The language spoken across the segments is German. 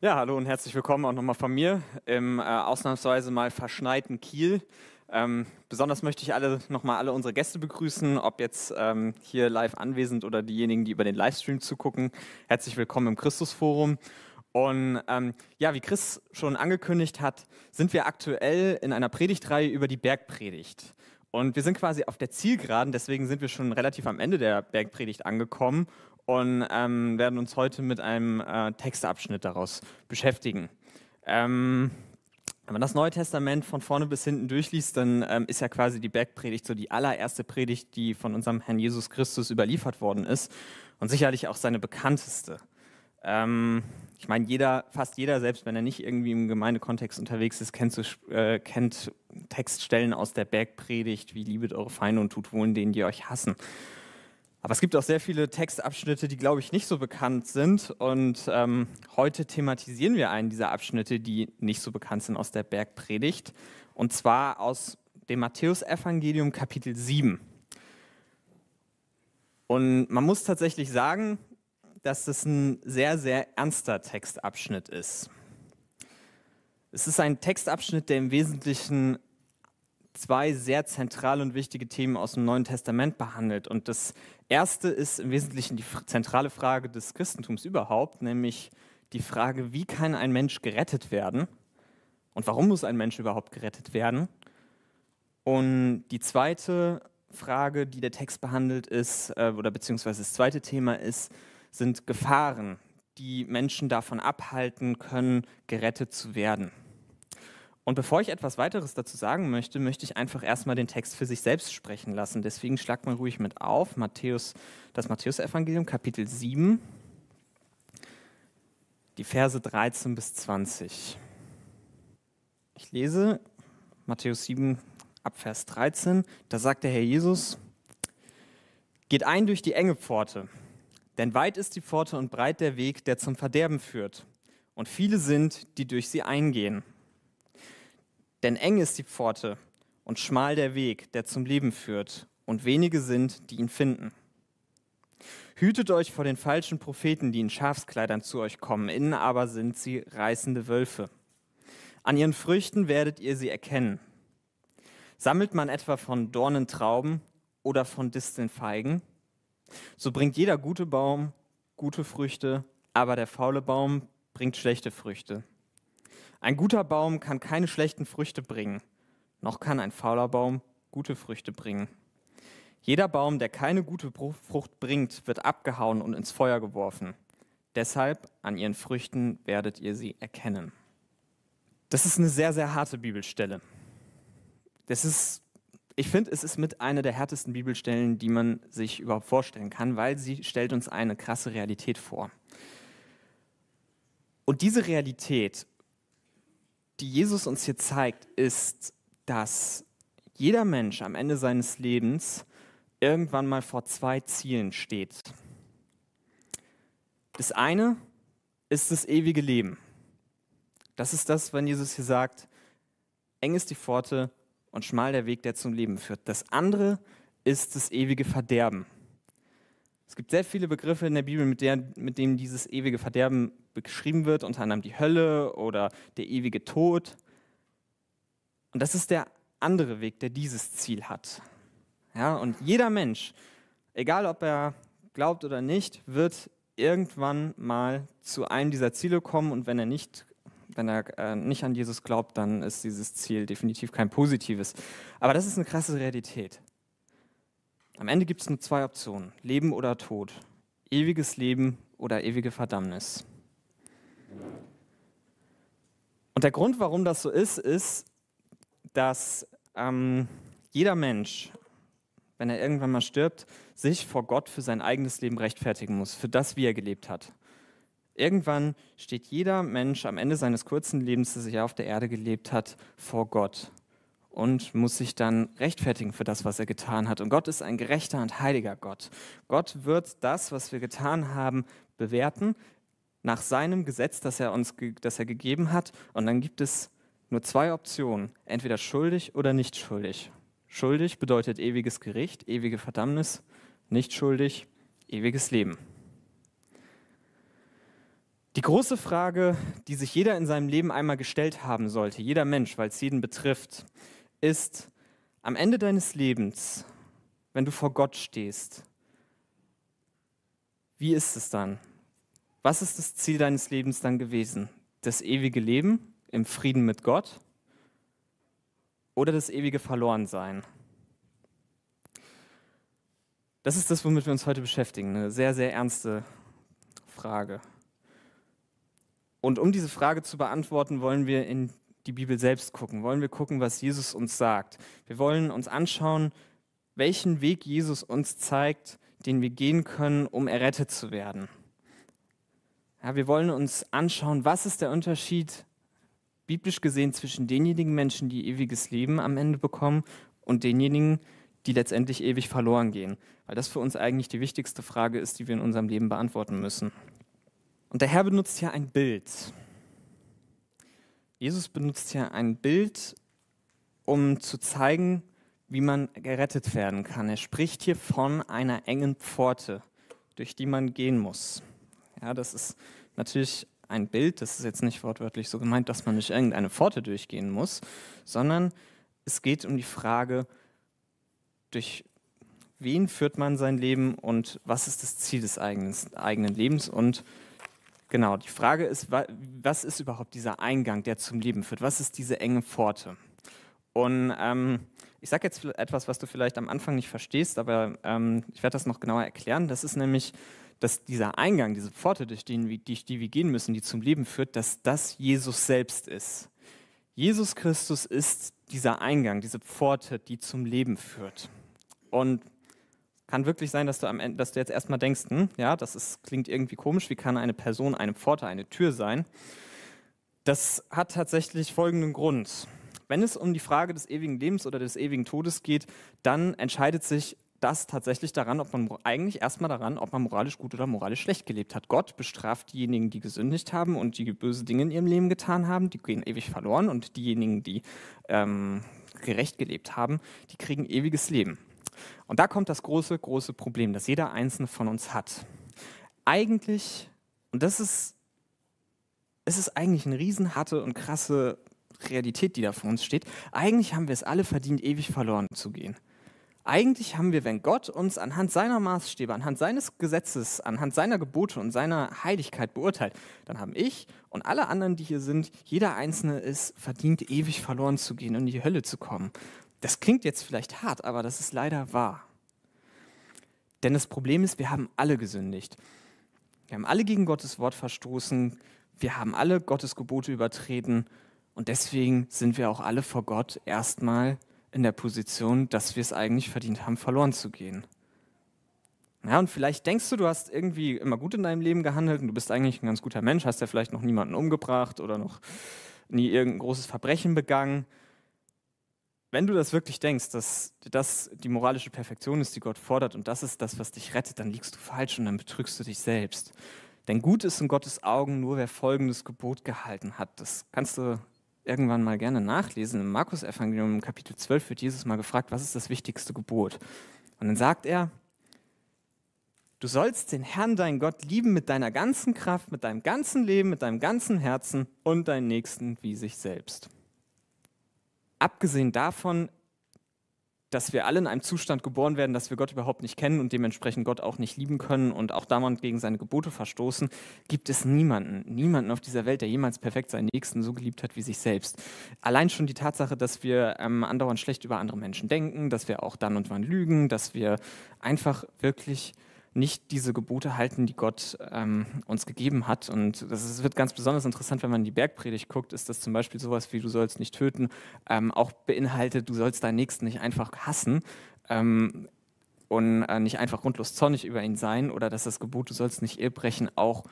Ja, hallo und herzlich willkommen auch nochmal von mir im äh, ausnahmsweise mal verschneiten Kiel. Ähm, besonders möchte ich alle nochmal alle unsere Gäste begrüßen, ob jetzt ähm, hier live anwesend oder diejenigen, die über den Livestream zugucken. Herzlich willkommen im Christusforum. Und ähm, ja, wie Chris schon angekündigt hat, sind wir aktuell in einer Predigtreihe über die Bergpredigt. Und wir sind quasi auf der Zielgeraden, deswegen sind wir schon relativ am Ende der Bergpredigt angekommen und ähm, werden uns heute mit einem äh, Textabschnitt daraus beschäftigen. Ähm, wenn man das Neue Testament von vorne bis hinten durchliest, dann ähm, ist ja quasi die Bergpredigt so die allererste Predigt, die von unserem Herrn Jesus Christus überliefert worden ist und sicherlich auch seine bekannteste. Ähm, ich meine, jeder, fast jeder, selbst wenn er nicht irgendwie im Gemeindekontext unterwegs ist, kennt, so, äh, kennt Textstellen aus der Bergpredigt wie Liebet eure Feinde und tut wohl denen, die euch hassen. Aber es gibt auch sehr viele Textabschnitte, die, glaube ich, nicht so bekannt sind. Und ähm, heute thematisieren wir einen dieser Abschnitte, die nicht so bekannt sind aus der Bergpredigt. Und zwar aus dem Matthäusevangelium Kapitel 7. Und man muss tatsächlich sagen, dass das ein sehr, sehr ernster Textabschnitt ist. Es ist ein Textabschnitt, der im Wesentlichen zwei sehr zentrale und wichtige Themen aus dem Neuen Testament behandelt. Und das erste ist im Wesentlichen die zentrale Frage des Christentums überhaupt, nämlich die Frage, wie kann ein Mensch gerettet werden und warum muss ein Mensch überhaupt gerettet werden? Und die zweite Frage, die der Text behandelt, ist, äh, oder beziehungsweise das zweite Thema ist, sind Gefahren, die Menschen davon abhalten können, gerettet zu werden. Und bevor ich etwas weiteres dazu sagen möchte, möchte ich einfach erstmal den Text für sich selbst sprechen lassen. Deswegen schlag mal ruhig mit auf, Matthäus, das Matthäusevangelium, Kapitel 7, die Verse 13 bis 20. Ich lese Matthäus 7 ab Vers 13. Da sagt der Herr Jesus, geht ein durch die enge Pforte, denn weit ist die Pforte und breit der Weg, der zum Verderben führt. Und viele sind, die durch sie eingehen. Denn eng ist die Pforte und schmal der Weg, der zum Leben führt, und wenige sind, die ihn finden. Hütet euch vor den falschen Propheten, die in Schafskleidern zu euch kommen, innen aber sind sie reißende Wölfe. An ihren Früchten werdet ihr sie erkennen. Sammelt man etwa von Dornen Trauben oder von Disteln Feigen, so bringt jeder gute Baum gute Früchte, aber der faule Baum bringt schlechte Früchte. Ein guter Baum kann keine schlechten Früchte bringen, noch kann ein fauler Baum gute Früchte bringen. Jeder Baum, der keine gute Frucht bringt, wird abgehauen und ins Feuer geworfen. Deshalb an ihren Früchten werdet ihr sie erkennen. Das ist eine sehr, sehr harte Bibelstelle. Das ist, ich finde, es ist mit einer der härtesten Bibelstellen, die man sich überhaupt vorstellen kann, weil sie stellt uns eine krasse Realität vor. Und diese Realität die Jesus uns hier zeigt, ist, dass jeder Mensch am Ende seines Lebens irgendwann mal vor zwei Zielen steht. Das eine ist das ewige Leben. Das ist das, wenn Jesus hier sagt, eng ist die Pforte und schmal der Weg, der zum Leben führt. Das andere ist das ewige Verderben. Es gibt sehr viele Begriffe in der Bibel, mit, der, mit denen dieses ewige Verderben beschrieben wird, unter anderem die Hölle oder der ewige Tod. Und das ist der andere Weg, der dieses Ziel hat. Ja, und jeder Mensch, egal ob er glaubt oder nicht, wird irgendwann mal zu einem dieser Ziele kommen und wenn er nicht wenn er äh, nicht an Jesus glaubt, dann ist dieses Ziel definitiv kein positives. Aber das ist eine krasse Realität. Am Ende gibt es nur zwei Optionen, Leben oder Tod, ewiges Leben oder ewige Verdammnis. Und der Grund, warum das so ist, ist, dass ähm, jeder Mensch, wenn er irgendwann mal stirbt, sich vor Gott für sein eigenes Leben rechtfertigen muss, für das, wie er gelebt hat. Irgendwann steht jeder Mensch am Ende seines kurzen Lebens, das er auf der Erde gelebt hat, vor Gott und muss sich dann rechtfertigen für das, was er getan hat. Und Gott ist ein gerechter und heiliger Gott. Gott wird das, was wir getan haben, bewerten nach seinem Gesetz, das er uns das er gegeben hat. Und dann gibt es nur zwei Optionen, entweder schuldig oder nicht schuldig. Schuldig bedeutet ewiges Gericht, ewige Verdammnis, nicht schuldig, ewiges Leben. Die große Frage, die sich jeder in seinem Leben einmal gestellt haben sollte, jeder Mensch, weil es jeden betrifft, ist, am Ende deines Lebens, wenn du vor Gott stehst, wie ist es dann? Was ist das Ziel deines Lebens dann gewesen? Das ewige Leben im Frieden mit Gott oder das ewige Verlorensein? Das ist das, womit wir uns heute beschäftigen. Eine sehr, sehr ernste Frage. Und um diese Frage zu beantworten, wollen wir in die Bibel selbst gucken, wollen wir gucken, was Jesus uns sagt. Wir wollen uns anschauen, welchen Weg Jesus uns zeigt, den wir gehen können, um errettet zu werden. Ja, wir wollen uns anschauen, was ist der Unterschied biblisch gesehen zwischen denjenigen Menschen, die ewiges Leben am Ende bekommen und denjenigen, die letztendlich ewig verloren gehen. Weil das für uns eigentlich die wichtigste Frage ist, die wir in unserem Leben beantworten müssen. Und der Herr benutzt hier ein Bild. Jesus benutzt hier ein Bild, um zu zeigen, wie man gerettet werden kann. Er spricht hier von einer engen Pforte, durch die man gehen muss. Ja, das ist natürlich ein Bild, das ist jetzt nicht wortwörtlich so gemeint, dass man durch irgendeine Pforte durchgehen muss, sondern es geht um die Frage, durch wen führt man sein Leben und was ist das Ziel des eigenen, eigenen Lebens und Genau, die Frage ist, was ist überhaupt dieser Eingang, der zum Leben führt? Was ist diese enge Pforte? Und ähm, ich sage jetzt etwas, was du vielleicht am Anfang nicht verstehst, aber ähm, ich werde das noch genauer erklären. Das ist nämlich, dass dieser Eingang, diese Pforte, durch die, durch die wir gehen müssen, die zum Leben führt, dass das Jesus selbst ist. Jesus Christus ist dieser Eingang, diese Pforte, die zum Leben führt. Und kann wirklich sein, dass du, am Ende, dass du jetzt erstmal denkst, hm, ja, das ist, klingt irgendwie komisch, wie kann eine Person eine Pforte, eine Tür sein? Das hat tatsächlich folgenden Grund. Wenn es um die Frage des ewigen Lebens oder des ewigen Todes geht, dann entscheidet sich das tatsächlich daran, ob man eigentlich erstmal daran, ob man moralisch gut oder moralisch schlecht gelebt hat. Gott bestraft diejenigen, die gesündigt haben und die böse Dinge in ihrem Leben getan haben, die gehen ewig verloren und diejenigen, die ähm, gerecht gelebt haben, die kriegen ewiges Leben. Und da kommt das große, große Problem, das jeder einzelne von uns hat. Eigentlich, und das ist, es ist eigentlich eine riesenharte und krasse Realität, die da vor uns steht. Eigentlich haben wir es alle verdient, ewig verloren zu gehen. Eigentlich haben wir, wenn Gott uns anhand seiner Maßstäbe, anhand seines Gesetzes, anhand seiner Gebote und seiner Heiligkeit beurteilt, dann haben ich und alle anderen, die hier sind, jeder Einzelne es verdient, ewig verloren zu gehen und in die Hölle zu kommen. Das klingt jetzt vielleicht hart, aber das ist leider wahr. Denn das Problem ist, wir haben alle gesündigt. Wir haben alle gegen Gottes Wort verstoßen. Wir haben alle Gottes Gebote übertreten. Und deswegen sind wir auch alle vor Gott erstmal in der Position, dass wir es eigentlich verdient haben, verloren zu gehen. Ja, und vielleicht denkst du, du hast irgendwie immer gut in deinem Leben gehandelt und du bist eigentlich ein ganz guter Mensch, hast ja vielleicht noch niemanden umgebracht oder noch nie irgendein großes Verbrechen begangen wenn du das wirklich denkst, dass das die moralische Perfektion ist, die Gott fordert und das ist das, was dich rettet, dann liegst du falsch und dann betrügst du dich selbst. Denn gut ist in Gottes Augen nur, wer folgendes Gebot gehalten hat. Das kannst du irgendwann mal gerne nachlesen. Im Markus-Evangelium, Kapitel 12, wird Jesus mal gefragt, was ist das wichtigste Gebot? Und dann sagt er, du sollst den Herrn, deinen Gott, lieben mit deiner ganzen Kraft, mit deinem ganzen Leben, mit deinem ganzen Herzen und deinen Nächsten wie sich selbst. Abgesehen davon, dass wir alle in einem Zustand geboren werden, dass wir Gott überhaupt nicht kennen und dementsprechend Gott auch nicht lieben können und auch dauernd gegen seine Gebote verstoßen, gibt es niemanden, niemanden auf dieser Welt, der jemals perfekt seinen Nächsten so geliebt hat wie sich selbst. Allein schon die Tatsache, dass wir ähm, andauernd schlecht über andere Menschen denken, dass wir auch dann und wann lügen, dass wir einfach wirklich nicht diese Gebote halten, die Gott ähm, uns gegeben hat. Und das ist, wird ganz besonders interessant, wenn man in die Bergpredigt guckt, ist das zum Beispiel sowas wie du sollst nicht töten, ähm, auch beinhaltet, du sollst deinen Nächsten nicht einfach hassen. Ähm, und äh, nicht einfach grundlos zornig über ihn sein oder dass das Gebot, du sollst nicht Ehe brechen, auch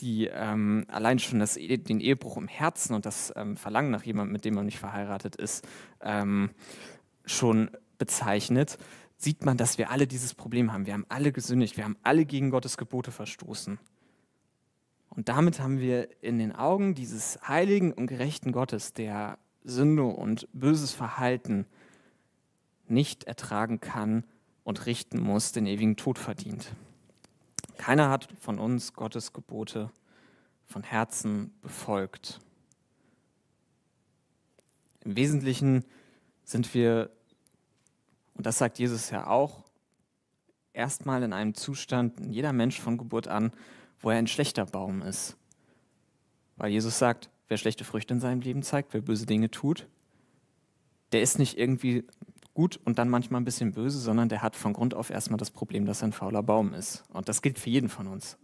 die ähm, allein schon das, den Ehebruch im Herzen und das ähm, Verlangen nach jemandem, mit dem man nicht verheiratet ist, ähm, schon bezeichnet sieht man, dass wir alle dieses Problem haben. Wir haben alle gesündigt, wir haben alle gegen Gottes Gebote verstoßen. Und damit haben wir in den Augen dieses heiligen und gerechten Gottes, der Sünde und böses Verhalten nicht ertragen kann und richten muss, den ewigen Tod verdient. Keiner hat von uns Gottes Gebote von Herzen befolgt. Im Wesentlichen sind wir, und das sagt Jesus ja auch, erstmal in einem Zustand, jeder Mensch von Geburt an, wo er ein schlechter Baum ist. Weil Jesus sagt, wer schlechte Früchte in seinem Leben zeigt, wer böse Dinge tut, der ist nicht irgendwie gut und dann manchmal ein bisschen böse, sondern der hat von Grund auf erstmal das Problem, dass er ein fauler Baum ist. Und das gilt für jeden von uns.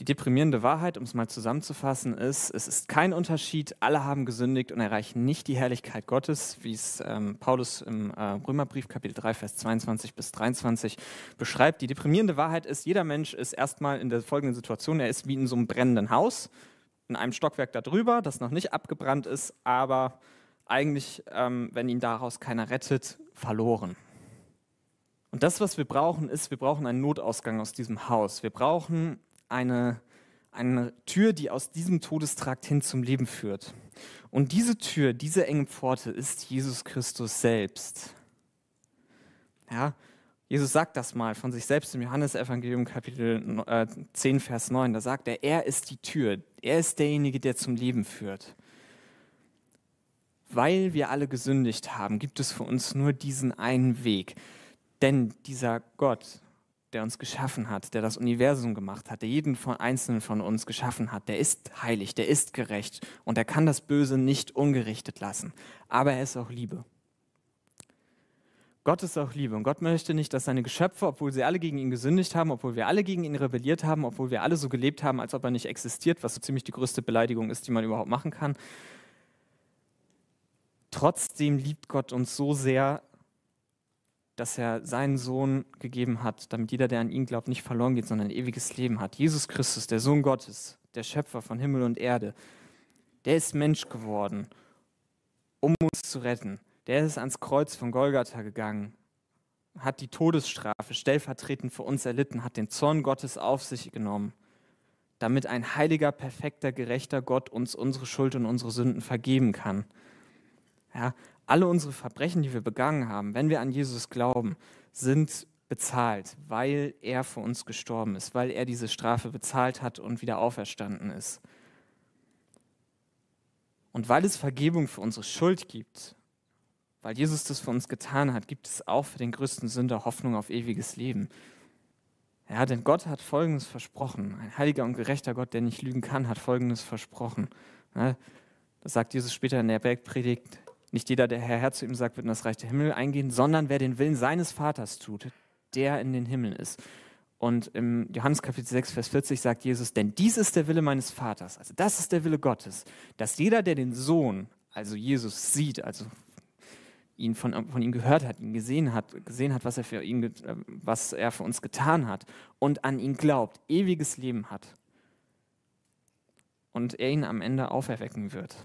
Die deprimierende Wahrheit, um es mal zusammenzufassen, ist, es ist kein Unterschied, alle haben gesündigt und erreichen nicht die Herrlichkeit Gottes, wie es ähm, Paulus im äh, Römerbrief Kapitel 3, Vers 22 bis 23 beschreibt. Die deprimierende Wahrheit ist, jeder Mensch ist erstmal in der folgenden Situation, er ist wie in so einem brennenden Haus, in einem Stockwerk darüber, das noch nicht abgebrannt ist, aber eigentlich, ähm, wenn ihn daraus keiner rettet, verloren. Und das, was wir brauchen, ist, wir brauchen einen Notausgang aus diesem Haus. Wir brauchen eine, eine Tür, die aus diesem Todestrakt hin zum Leben führt. Und diese Tür, diese enge Pforte ist Jesus Christus selbst. Ja, Jesus sagt das mal von sich selbst im Johannesevangelium Kapitel 10, äh, Vers 9. Da sagt er, er ist die Tür, er ist derjenige, der zum Leben führt. Weil wir alle gesündigt haben, gibt es für uns nur diesen einen Weg. Denn dieser Gott, der uns geschaffen hat, der das Universum gemacht hat, der jeden von einzelnen von uns geschaffen hat, der ist heilig, der ist gerecht und er kann das Böse nicht ungerichtet lassen. Aber er ist auch Liebe. Gott ist auch Liebe und Gott möchte nicht, dass seine Geschöpfe, obwohl sie alle gegen ihn gesündigt haben, obwohl wir alle gegen ihn rebelliert haben, obwohl wir alle so gelebt haben, als ob er nicht existiert, was so ziemlich die größte Beleidigung ist, die man überhaupt machen kann, trotzdem liebt Gott uns so sehr, dass er seinen Sohn gegeben hat, damit jeder, der an ihn glaubt, nicht verloren geht, sondern ein ewiges Leben hat. Jesus Christus, der Sohn Gottes, der Schöpfer von Himmel und Erde, der ist Mensch geworden, um uns zu retten. Der ist ans Kreuz von Golgatha gegangen, hat die Todesstrafe stellvertretend für uns erlitten, hat den Zorn Gottes auf sich genommen, damit ein heiliger, perfekter, gerechter Gott uns unsere Schuld und unsere Sünden vergeben kann. Ja, alle unsere Verbrechen, die wir begangen haben, wenn wir an Jesus glauben, sind bezahlt, weil er für uns gestorben ist, weil er diese Strafe bezahlt hat und wieder auferstanden ist. Und weil es Vergebung für unsere Schuld gibt, weil Jesus das für uns getan hat, gibt es auch für den größten Sünder Hoffnung auf ewiges Leben. Ja, denn Gott hat Folgendes versprochen. Ein heiliger und gerechter Gott, der nicht lügen kann, hat Folgendes versprochen. Das sagt Jesus später in der Bergpredigt. Nicht jeder, der Herr, Herr zu ihm sagt, wird in das Reich der Himmel eingehen, sondern wer den Willen seines Vaters tut, der in den Himmeln ist. Und im Johannes Kapitel 6, Vers 40 sagt Jesus, denn dies ist der Wille meines Vaters, also das ist der Wille Gottes, dass jeder, der den Sohn, also Jesus, sieht, also ihn von, von ihm gehört hat, ihn gesehen hat, gesehen hat, was er für ihn, was er für uns getan hat und an ihn glaubt, ewiges Leben hat und er ihn am Ende auferwecken wird.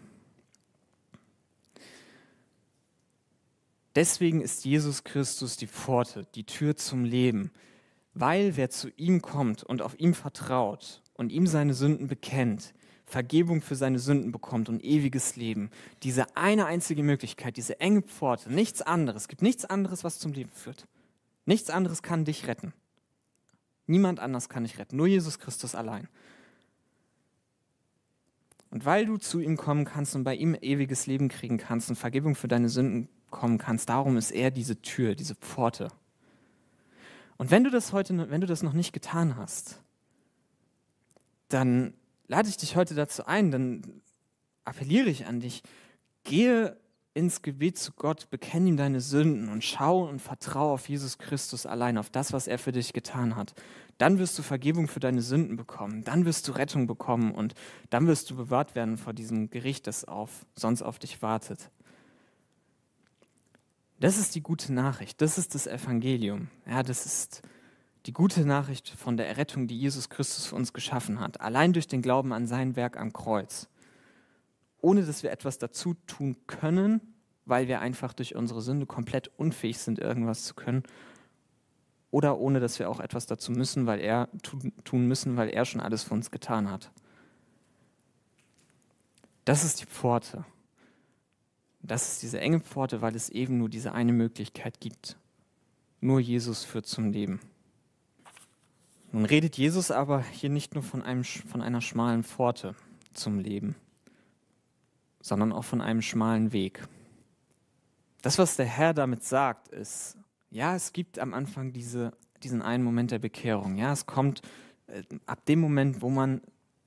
Deswegen ist Jesus Christus die Pforte, die Tür zum Leben, weil wer zu ihm kommt und auf ihm vertraut und ihm seine Sünden bekennt, Vergebung für seine Sünden bekommt und ewiges Leben. Diese eine einzige Möglichkeit, diese enge Pforte, nichts anderes, es gibt nichts anderes, was zum Leben führt. Nichts anderes kann dich retten. Niemand anders kann dich retten, nur Jesus Christus allein. Und weil du zu ihm kommen kannst und bei ihm ewiges Leben kriegen kannst und Vergebung für deine Sünden kommen kannst. Darum ist er diese Tür, diese Pforte. Und wenn du das heute, wenn du das noch nicht getan hast, dann lade ich dich heute dazu ein, dann appelliere ich an dich, gehe ins Gebet zu Gott, bekenne ihm deine Sünden und schau und vertraue auf Jesus Christus allein, auf das, was er für dich getan hat. Dann wirst du Vergebung für deine Sünden bekommen, dann wirst du Rettung bekommen und dann wirst du bewahrt werden vor diesem Gericht, das auf, sonst auf dich wartet. Das ist die gute Nachricht, das ist das Evangelium. Ja, das ist die gute Nachricht von der Errettung, die Jesus Christus für uns geschaffen hat, allein durch den Glauben an sein Werk am Kreuz. Ohne dass wir etwas dazu tun können, weil wir einfach durch unsere Sünde komplett unfähig sind, irgendwas zu können. Oder ohne dass wir auch etwas dazu müssen, weil er tun müssen, weil er schon alles für uns getan hat. Das ist die Pforte. Das ist diese enge Pforte, weil es eben nur diese eine Möglichkeit gibt. Nur Jesus führt zum Leben. Nun redet Jesus aber hier nicht nur von, einem, von einer schmalen Pforte zum Leben, sondern auch von einem schmalen Weg. Das, was der Herr damit sagt, ist, ja, es gibt am Anfang diese, diesen einen Moment der Bekehrung. Ja, es kommt äh, ab dem Moment, wo man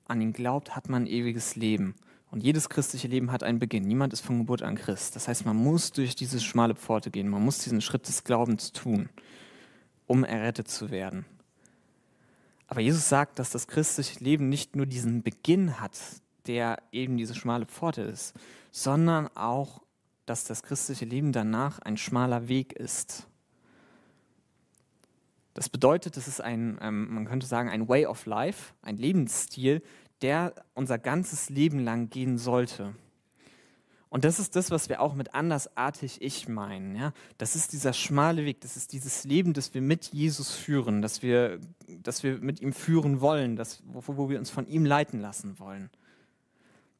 an ihn glaubt, hat man ewiges Leben. Und jedes christliche Leben hat einen Beginn. Niemand ist von Geburt an Christ. Das heißt, man muss durch diese schmale Pforte gehen. Man muss diesen Schritt des Glaubens tun, um errettet zu werden. Aber Jesus sagt, dass das christliche Leben nicht nur diesen Beginn hat, der eben diese schmale Pforte ist, sondern auch, dass das christliche Leben danach ein schmaler Weg ist. Das bedeutet, es ist ein, ähm, man könnte sagen, ein Way of Life, ein Lebensstil, der unser ganzes Leben lang gehen sollte. Und das ist das, was wir auch mit andersartig ich meinen. Ja? Das ist dieser schmale Weg, das ist dieses Leben, das wir mit Jesus führen, das wir, das wir mit ihm führen wollen, das, wo, wo wir uns von ihm leiten lassen wollen.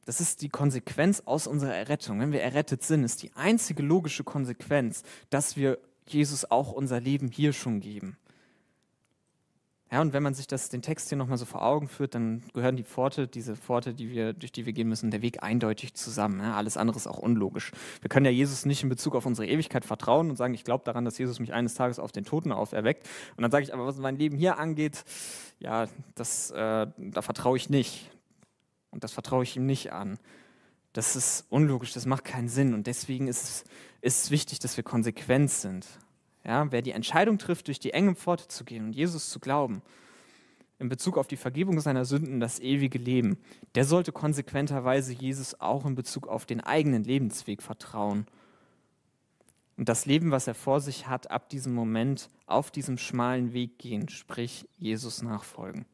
Das ist die Konsequenz aus unserer Errettung. Wenn wir errettet sind, ist die einzige logische Konsequenz, dass wir Jesus auch unser Leben hier schon geben. Ja, und wenn man sich das, den Text hier nochmal so vor Augen führt, dann gehören die Pforte, diese Pforte, die wir, durch die wir gehen müssen, der Weg eindeutig zusammen. Ja, alles andere ist auch unlogisch. Wir können ja Jesus nicht in Bezug auf unsere Ewigkeit vertrauen und sagen, ich glaube daran, dass Jesus mich eines Tages auf den Toten auferweckt. Und dann sage ich aber, was mein Leben hier angeht, ja, das, äh, da vertraue ich nicht. Und das vertraue ich ihm nicht an. Das ist unlogisch, das macht keinen Sinn. Und deswegen ist es, ist es wichtig, dass wir konsequent sind. Ja, wer die Entscheidung trifft, durch die enge Pforte zu gehen und Jesus zu glauben, in Bezug auf die Vergebung seiner Sünden, das ewige Leben, der sollte konsequenterweise Jesus auch in Bezug auf den eigenen Lebensweg vertrauen. Und das Leben, was er vor sich hat, ab diesem Moment auf diesem schmalen Weg gehen, sprich Jesus nachfolgen.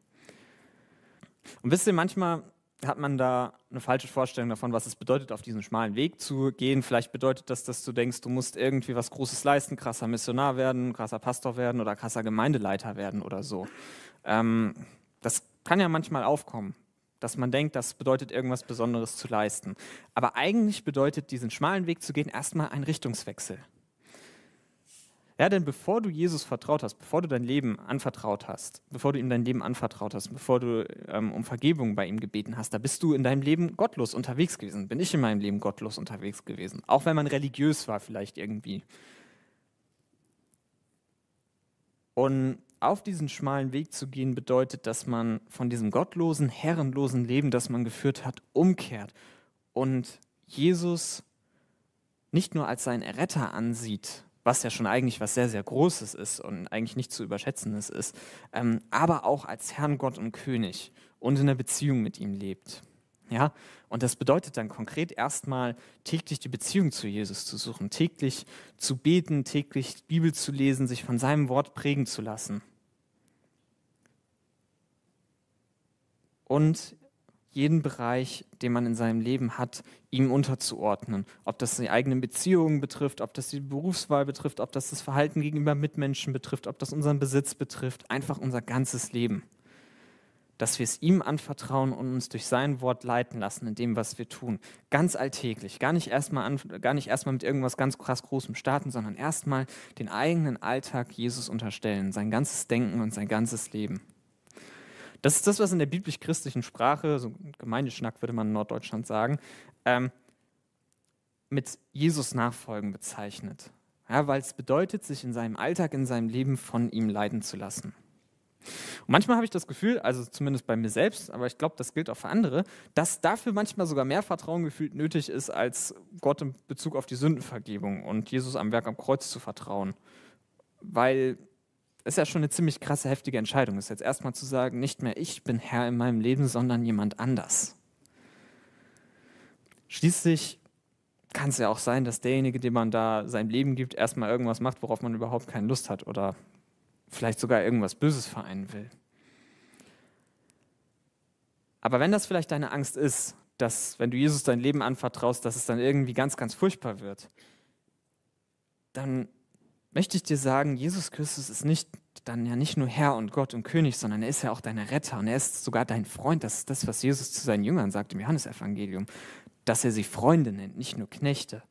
Und wisst ihr, manchmal hat man da eine falsche Vorstellung davon, was es bedeutet, auf diesen schmalen Weg zu gehen. Vielleicht bedeutet das, dass du denkst, du musst irgendwie was Großes leisten, krasser Missionar werden, krasser Pastor werden oder krasser Gemeindeleiter werden oder so. Ähm, das kann ja manchmal aufkommen, dass man denkt, das bedeutet irgendwas Besonderes zu leisten. Aber eigentlich bedeutet diesen schmalen Weg zu gehen erstmal ein Richtungswechsel. Ja, denn bevor du Jesus vertraut hast, bevor du dein Leben anvertraut hast, bevor du ihm dein Leben anvertraut hast, bevor du ähm, um Vergebung bei ihm gebeten hast, da bist du in deinem Leben gottlos unterwegs gewesen. Bin ich in meinem Leben gottlos unterwegs gewesen. Auch wenn man religiös war, vielleicht irgendwie. Und auf diesen schmalen Weg zu gehen, bedeutet, dass man von diesem gottlosen, herrenlosen Leben, das man geführt hat, umkehrt und Jesus nicht nur als seinen Erretter ansieht, was ja schon eigentlich was sehr, sehr Großes ist und eigentlich nicht zu überschätzendes ist, ähm, aber auch als Herrn Gott und König und in der Beziehung mit ihm lebt. Ja, und das bedeutet dann konkret erstmal täglich die Beziehung zu Jesus zu suchen, täglich zu beten, täglich Bibel zu lesen, sich von seinem Wort prägen zu lassen. Und jeden Bereich, den man in seinem Leben hat, ihm unterzuordnen. Ob das die eigenen Beziehungen betrifft, ob das die Berufswahl betrifft, ob das das Verhalten gegenüber Mitmenschen betrifft, ob das unseren Besitz betrifft, einfach unser ganzes Leben. Dass wir es ihm anvertrauen und uns durch sein Wort leiten lassen in dem, was wir tun. Ganz alltäglich. Gar nicht erstmal, gar nicht erstmal mit irgendwas ganz krass Großem starten, sondern erstmal den eigenen Alltag Jesus unterstellen, sein ganzes Denken und sein ganzes Leben. Das ist das, was in der biblisch-christlichen Sprache, so Gemeindeschnack würde man in Norddeutschland sagen, ähm, mit Jesus nachfolgen bezeichnet. Ja, weil es bedeutet, sich in seinem Alltag, in seinem Leben von ihm leiten zu lassen. Und manchmal habe ich das Gefühl, also zumindest bei mir selbst, aber ich glaube, das gilt auch für andere, dass dafür manchmal sogar mehr Vertrauen gefühlt nötig ist, als Gott in Bezug auf die Sündenvergebung und Jesus am Werk am Kreuz zu vertrauen. Weil ist ja schon eine ziemlich krasse, heftige Entscheidung. Ist jetzt erstmal zu sagen, nicht mehr ich bin Herr in meinem Leben, sondern jemand anders. Schließlich kann es ja auch sein, dass derjenige, dem man da sein Leben gibt, erstmal irgendwas macht, worauf man überhaupt keine Lust hat oder vielleicht sogar irgendwas Böses vereinen will. Aber wenn das vielleicht deine Angst ist, dass wenn du Jesus dein Leben anvertraust, dass es dann irgendwie ganz, ganz furchtbar wird, dann möchte ich dir sagen, Jesus Christus ist nicht dann ja nicht nur Herr und Gott und König, sondern er ist ja auch dein Retter und er ist sogar dein Freund. Das ist das, was Jesus zu seinen Jüngern sagt im Johannesevangelium, dass er sie Freunde nennt, nicht nur Knechte.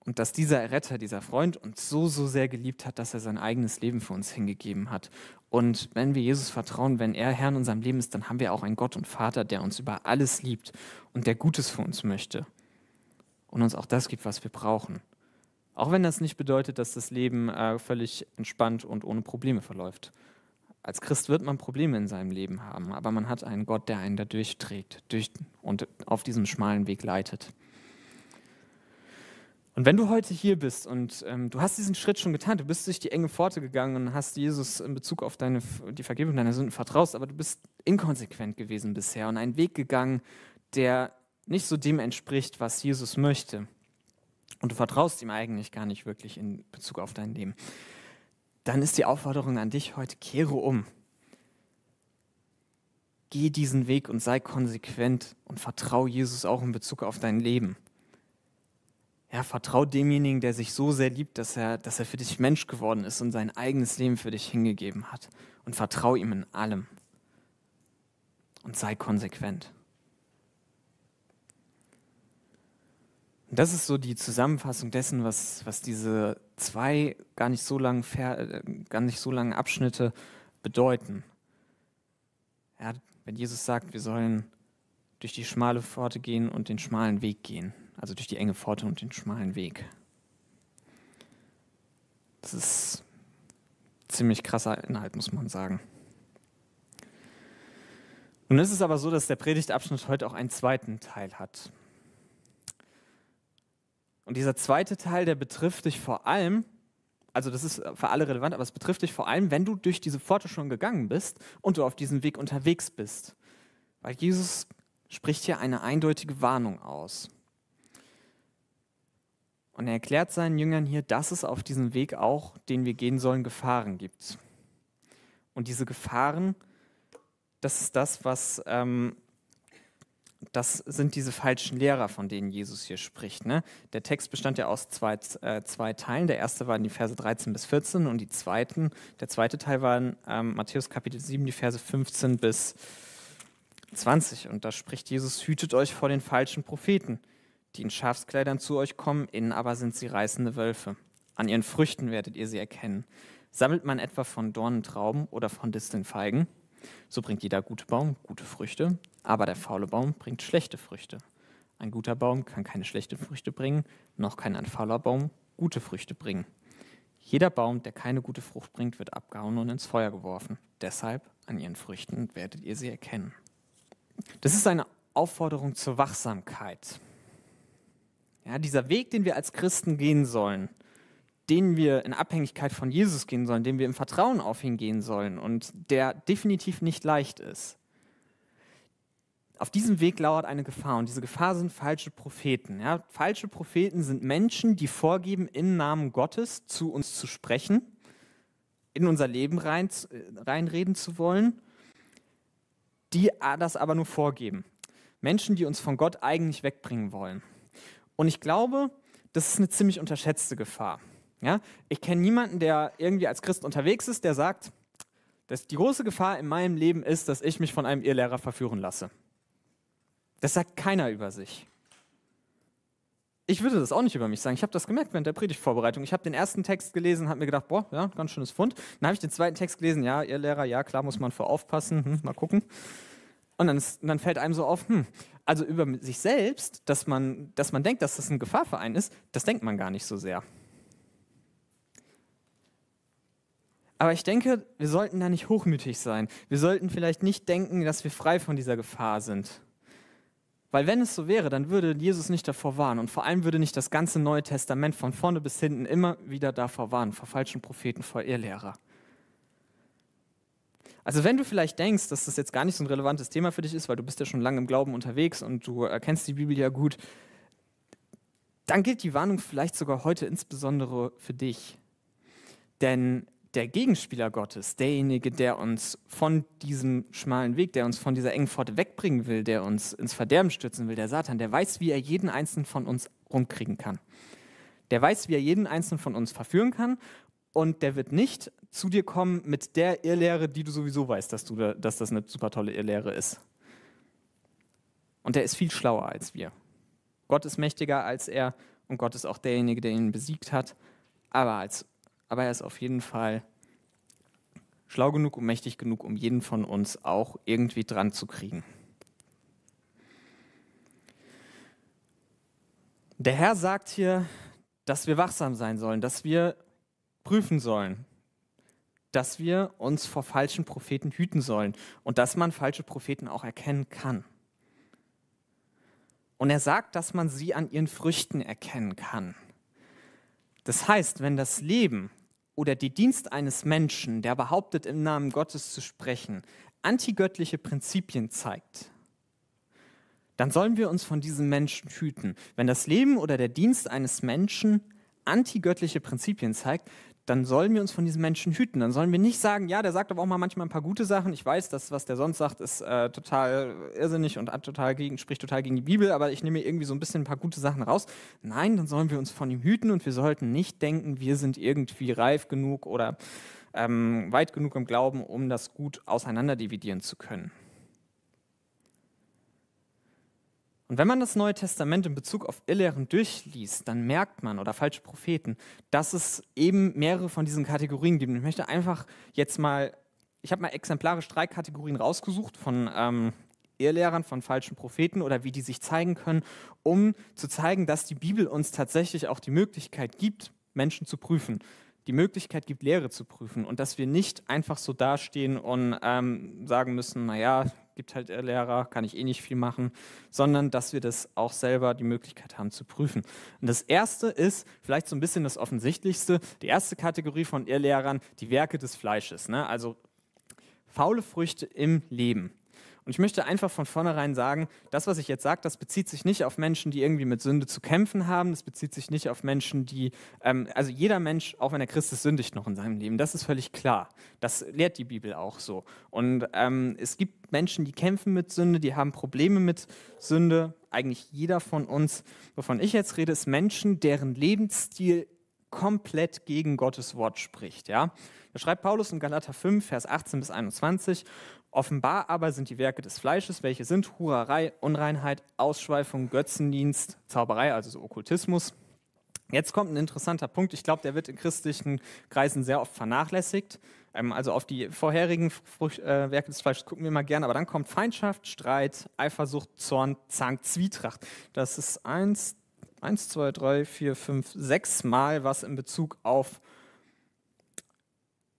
Und dass dieser Retter, dieser Freund uns so, so sehr geliebt hat, dass er sein eigenes Leben für uns hingegeben hat. Und wenn wir Jesus vertrauen, wenn er Herr in unserem Leben ist, dann haben wir auch einen Gott und Vater, der uns über alles liebt und der Gutes für uns möchte. Und uns auch das gibt, was wir brauchen. Auch wenn das nicht bedeutet, dass das Leben äh, völlig entspannt und ohne Probleme verläuft. Als Christ wird man Probleme in seinem Leben haben, aber man hat einen Gott, der einen da durchträgt durch und auf diesem schmalen Weg leitet. Und wenn du heute hier bist und ähm, du hast diesen Schritt schon getan, du bist durch die enge Pforte gegangen und hast Jesus in Bezug auf deine, die Vergebung deiner Sünden vertraust, aber du bist inkonsequent gewesen bisher und einen Weg gegangen, der nicht so dem entspricht, was Jesus möchte, und du vertraust ihm eigentlich gar nicht wirklich in Bezug auf dein Leben, dann ist die Aufforderung an dich heute, kehre um. Geh diesen Weg und sei konsequent und vertraue Jesus auch in Bezug auf dein Leben. Ja, vertrau demjenigen, der sich so sehr liebt, dass er, dass er für dich Mensch geworden ist und sein eigenes Leben für dich hingegeben hat. Und vertrau ihm in allem. Und sei konsequent. Das ist so die Zusammenfassung dessen, was, was diese zwei gar nicht so langen, äh, gar nicht so langen Abschnitte bedeuten. Ja, wenn Jesus sagt, wir sollen durch die schmale Pforte gehen und den schmalen Weg gehen, also durch die enge Pforte und den schmalen Weg. Das ist ziemlich krasser Inhalt, muss man sagen. Und es ist aber so, dass der Predigtabschnitt heute auch einen zweiten Teil hat. Und dieser zweite Teil, der betrifft dich vor allem, also das ist für alle relevant, aber es betrifft dich vor allem, wenn du durch diese Pforte schon gegangen bist und du auf diesem Weg unterwegs bist. Weil Jesus spricht hier eine eindeutige Warnung aus. Und er erklärt seinen Jüngern hier, dass es auf diesem Weg auch, den wir gehen sollen, Gefahren gibt. Und diese Gefahren, das ist das, was ähm, das sind diese falschen Lehrer, von denen Jesus hier spricht. Ne? Der Text bestand ja aus zwei, äh, zwei Teilen. Der erste war in die Verse 13 bis 14 und die zweiten, der zweite Teil war in ähm, Matthäus Kapitel 7, die Verse 15 bis 20. Und da spricht Jesus, hütet euch vor den falschen Propheten, die in Schafskleidern zu euch kommen, innen aber sind sie reißende Wölfe. An ihren Früchten werdet ihr sie erkennen. Sammelt man etwa von Dornentrauben oder von Distelnfeigen? So bringt jeder gute Baum gute Früchte, aber der faule Baum bringt schlechte Früchte. Ein guter Baum kann keine schlechten Früchte bringen, noch kann ein fauler Baum gute Früchte bringen. Jeder Baum, der keine gute Frucht bringt, wird abgehauen und ins Feuer geworfen. Deshalb an ihren Früchten werdet ihr sie erkennen. Das ist eine Aufforderung zur Wachsamkeit. Ja, dieser Weg, den wir als Christen gehen sollen, den wir in Abhängigkeit von Jesus gehen sollen, den wir im Vertrauen auf ihn gehen sollen und der definitiv nicht leicht ist. Auf diesem Weg lauert eine Gefahr und diese Gefahr sind falsche Propheten. Ja, falsche Propheten sind Menschen, die vorgeben, im Namen Gottes zu uns zu sprechen, in unser Leben rein, reinreden zu wollen, die das aber nur vorgeben. Menschen, die uns von Gott eigentlich wegbringen wollen. Und ich glaube, das ist eine ziemlich unterschätzte Gefahr. Ja? Ich kenne niemanden, der irgendwie als Christ unterwegs ist, der sagt, dass die große Gefahr in meinem Leben ist, dass ich mich von einem Irrlehrer verführen lasse. Das sagt keiner über sich. Ich würde das auch nicht über mich sagen. Ich habe das gemerkt während der Predigtvorbereitung. Ich habe den ersten Text gelesen, habe mir gedacht, boah, ja, ganz schönes Fund. Dann habe ich den zweiten Text gelesen, ja, ihr Lehrer, ja, klar, muss man vor aufpassen, hm, mal gucken. Und dann, ist, und dann, fällt einem so auf, hm, also über sich selbst, dass man, dass man denkt, dass das eine Gefahr für einen ist, das denkt man gar nicht so sehr. Aber ich denke, wir sollten da nicht hochmütig sein. Wir sollten vielleicht nicht denken, dass wir frei von dieser Gefahr sind. Weil wenn es so wäre, dann würde Jesus nicht davor warnen und vor allem würde nicht das ganze Neue Testament von vorne bis hinten immer wieder davor warnen, vor falschen Propheten, vor Irrlehrer. Also wenn du vielleicht denkst, dass das jetzt gar nicht so ein relevantes Thema für dich ist, weil du bist ja schon lange im Glauben unterwegs und du erkennst die Bibel ja gut, dann gilt die Warnung vielleicht sogar heute insbesondere für dich. Denn der Gegenspieler Gottes, derjenige, der uns von diesem schmalen Weg, der uns von dieser engen Pforte wegbringen will, der uns ins Verderben stürzen will, der Satan, der weiß, wie er jeden einzelnen von uns rumkriegen kann. Der weiß, wie er jeden einzelnen von uns verführen kann und der wird nicht zu dir kommen mit der Irrlehre, die du sowieso weißt, dass, du da, dass das eine super tolle Irrlehre ist. Und der ist viel schlauer als wir. Gott ist mächtiger als er und Gott ist auch derjenige, der ihn besiegt hat. Aber, als, aber er ist auf jeden Fall schlau genug und mächtig genug, um jeden von uns auch irgendwie dran zu kriegen. Der Herr sagt hier, dass wir wachsam sein sollen, dass wir prüfen sollen, dass wir uns vor falschen Propheten hüten sollen und dass man falsche Propheten auch erkennen kann. Und er sagt, dass man sie an ihren Früchten erkennen kann. Das heißt, wenn das Leben oder die Dienst eines Menschen, der behauptet, im Namen Gottes zu sprechen, antigöttliche Prinzipien zeigt, dann sollen wir uns von diesen Menschen hüten. Wenn das Leben oder der Dienst eines Menschen antigöttliche Prinzipien zeigt, dann sollen wir uns von diesen Menschen hüten. Dann sollen wir nicht sagen, ja, der sagt aber auch mal manchmal ein paar gute Sachen. Ich weiß, dass was der sonst sagt, ist äh, total irrsinnig und total gegen, spricht total gegen die Bibel, aber ich nehme irgendwie so ein bisschen ein paar gute Sachen raus. Nein, dann sollen wir uns von ihm hüten und wir sollten nicht denken, wir sind irgendwie reif genug oder ähm, weit genug im Glauben, um das gut auseinanderdividieren zu können. Und wenn man das Neue Testament in Bezug auf Irrlehren durchliest, dann merkt man, oder falsche Propheten, dass es eben mehrere von diesen Kategorien gibt. Und ich möchte einfach jetzt mal, ich habe mal exemplarisch drei Kategorien rausgesucht von ähm, Irrlehrern, von falschen Propheten oder wie die sich zeigen können, um zu zeigen, dass die Bibel uns tatsächlich auch die Möglichkeit gibt, Menschen zu prüfen die Möglichkeit gibt, Lehre zu prüfen und dass wir nicht einfach so dastehen und ähm, sagen müssen, naja, gibt halt Lehrer, kann ich eh nicht viel machen, sondern dass wir das auch selber die Möglichkeit haben zu prüfen. Und das erste ist vielleicht so ein bisschen das Offensichtlichste, die erste Kategorie von Irrlehrern, die Werke des Fleisches, ne? also faule Früchte im Leben. Und ich möchte einfach von vornherein sagen, das, was ich jetzt sage, das bezieht sich nicht auf Menschen, die irgendwie mit Sünde zu kämpfen haben. Das bezieht sich nicht auf Menschen, die, ähm, also jeder Mensch, auch wenn er Christ ist, sündigt noch in seinem Leben. Das ist völlig klar. Das lehrt die Bibel auch so. Und ähm, es gibt Menschen, die kämpfen mit Sünde, die haben Probleme mit Sünde. Eigentlich jeder von uns. Wovon ich jetzt rede, ist Menschen, deren Lebensstil komplett gegen Gottes Wort spricht. Ja? Da schreibt Paulus in Galater 5, Vers 18 bis 21, Offenbar aber sind die Werke des Fleisches, welche sind Hurerei, Unreinheit, Ausschweifung, Götzendienst, Zauberei, also so Okkultismus. Jetzt kommt ein interessanter Punkt. Ich glaube, der wird in christlichen Kreisen sehr oft vernachlässigt. Ähm, also auf die vorherigen Frucht, äh, Werke des Fleisches gucken wir mal gerne. Aber dann kommt Feindschaft, Streit, Eifersucht, Zorn, Zank, Zwietracht. Das ist eins, eins, zwei, drei, vier, fünf, sechs Mal was in Bezug auf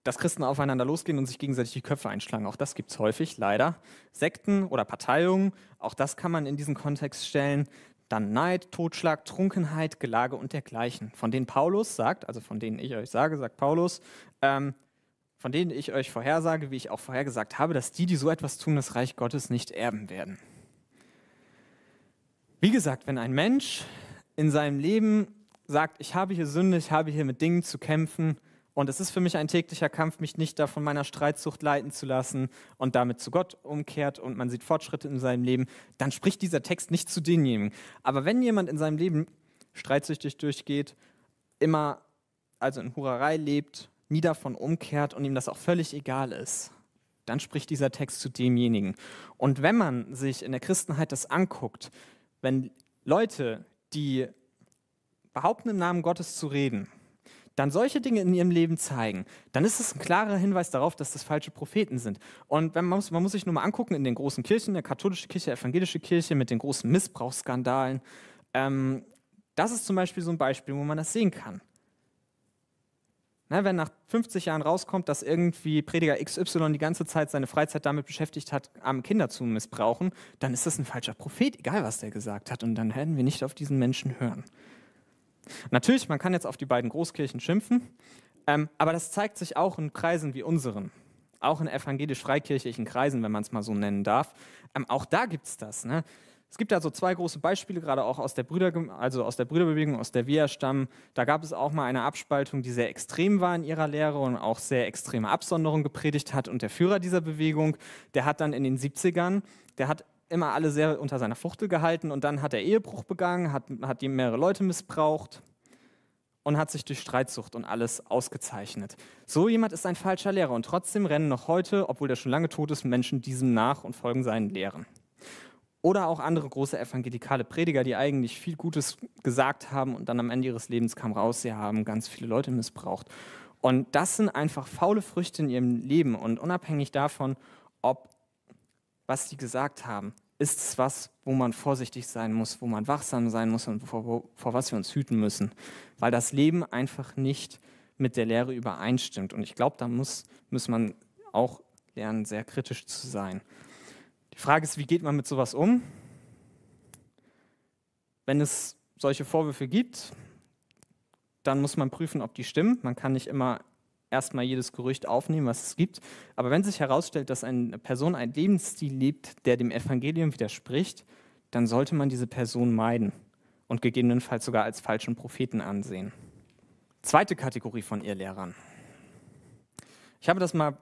dass Christen aufeinander losgehen und sich gegenseitig die Köpfe einschlagen. Auch das gibt es häufig, leider. Sekten oder Parteiungen, auch das kann man in diesen Kontext stellen. Dann Neid, Totschlag, Trunkenheit, Gelage und dergleichen. Von denen Paulus sagt, also von denen ich euch sage, sagt Paulus, ähm, von denen ich euch vorhersage, wie ich auch vorhergesagt habe, dass die, die so etwas tun, das Reich Gottes nicht erben werden. Wie gesagt, wenn ein Mensch in seinem Leben sagt, ich habe hier Sünde, ich habe hier mit Dingen zu kämpfen, und es ist für mich ein täglicher Kampf, mich nicht da von meiner Streitsucht leiten zu lassen und damit zu Gott umkehrt und man sieht Fortschritte in seinem Leben, dann spricht dieser Text nicht zu denjenigen. Aber wenn jemand in seinem Leben streitsüchtig durchgeht, immer also in Hurerei lebt, nie davon umkehrt und ihm das auch völlig egal ist, dann spricht dieser Text zu demjenigen. Und wenn man sich in der Christenheit das anguckt, wenn Leute, die behaupten, im Namen Gottes zu reden, dann solche Dinge in ihrem Leben zeigen, dann ist es ein klarer Hinweis darauf, dass das falsche Propheten sind. Und man, muss, man muss sich nur mal angucken in den großen Kirchen, der katholische Kirche, evangelische Kirche mit den großen Missbrauchsskandalen. Ähm, das ist zum Beispiel so ein Beispiel, wo man das sehen kann. Na, wenn nach 50 Jahren rauskommt, dass irgendwie Prediger XY die ganze Zeit seine Freizeit damit beschäftigt hat, arme Kinder zu missbrauchen, dann ist das ein falscher Prophet, egal was der gesagt hat. Und dann werden wir nicht auf diesen Menschen hören. Natürlich, man kann jetzt auf die beiden Großkirchen schimpfen, ähm, aber das zeigt sich auch in Kreisen wie unseren, auch in evangelisch-freikirchlichen Kreisen, wenn man es mal so nennen darf. Ähm, auch da gibt es das. Ne? Es gibt da so zwei große Beispiele, gerade auch aus der, Brüder, also aus der Brüderbewegung, aus der Wir-Stamm. Da gab es auch mal eine Abspaltung, die sehr extrem war in ihrer Lehre und auch sehr extreme Absonderung gepredigt hat. Und der Führer dieser Bewegung, der hat dann in den 70ern, der hat immer alle sehr unter seiner Fuchtel gehalten und dann hat er Ehebruch begangen, hat, hat mehrere Leute missbraucht und hat sich durch Streitsucht und alles ausgezeichnet. So jemand ist ein falscher Lehrer und trotzdem rennen noch heute, obwohl er schon lange tot ist, Menschen diesem nach und folgen seinen Lehren. Oder auch andere große evangelikale Prediger, die eigentlich viel Gutes gesagt haben und dann am Ende ihres Lebens kam raus, sie haben ganz viele Leute missbraucht. Und das sind einfach faule Früchte in ihrem Leben. Und unabhängig davon, ob was sie gesagt haben, ist es was, wo man vorsichtig sein muss, wo man wachsam sein muss und vor, vor was wir uns hüten müssen. Weil das Leben einfach nicht mit der Lehre übereinstimmt. Und ich glaube, da muss, muss man auch lernen, sehr kritisch zu sein. Die Frage ist, wie geht man mit sowas um? Wenn es solche Vorwürfe gibt, dann muss man prüfen, ob die stimmen. Man kann nicht immer erstmal jedes Gerücht aufnehmen, was es gibt. Aber wenn sich herausstellt, dass eine Person einen Lebensstil lebt, der dem Evangelium widerspricht, dann sollte man diese Person meiden und gegebenenfalls sogar als falschen Propheten ansehen. Zweite Kategorie von Irrlehrern. Ich habe das mal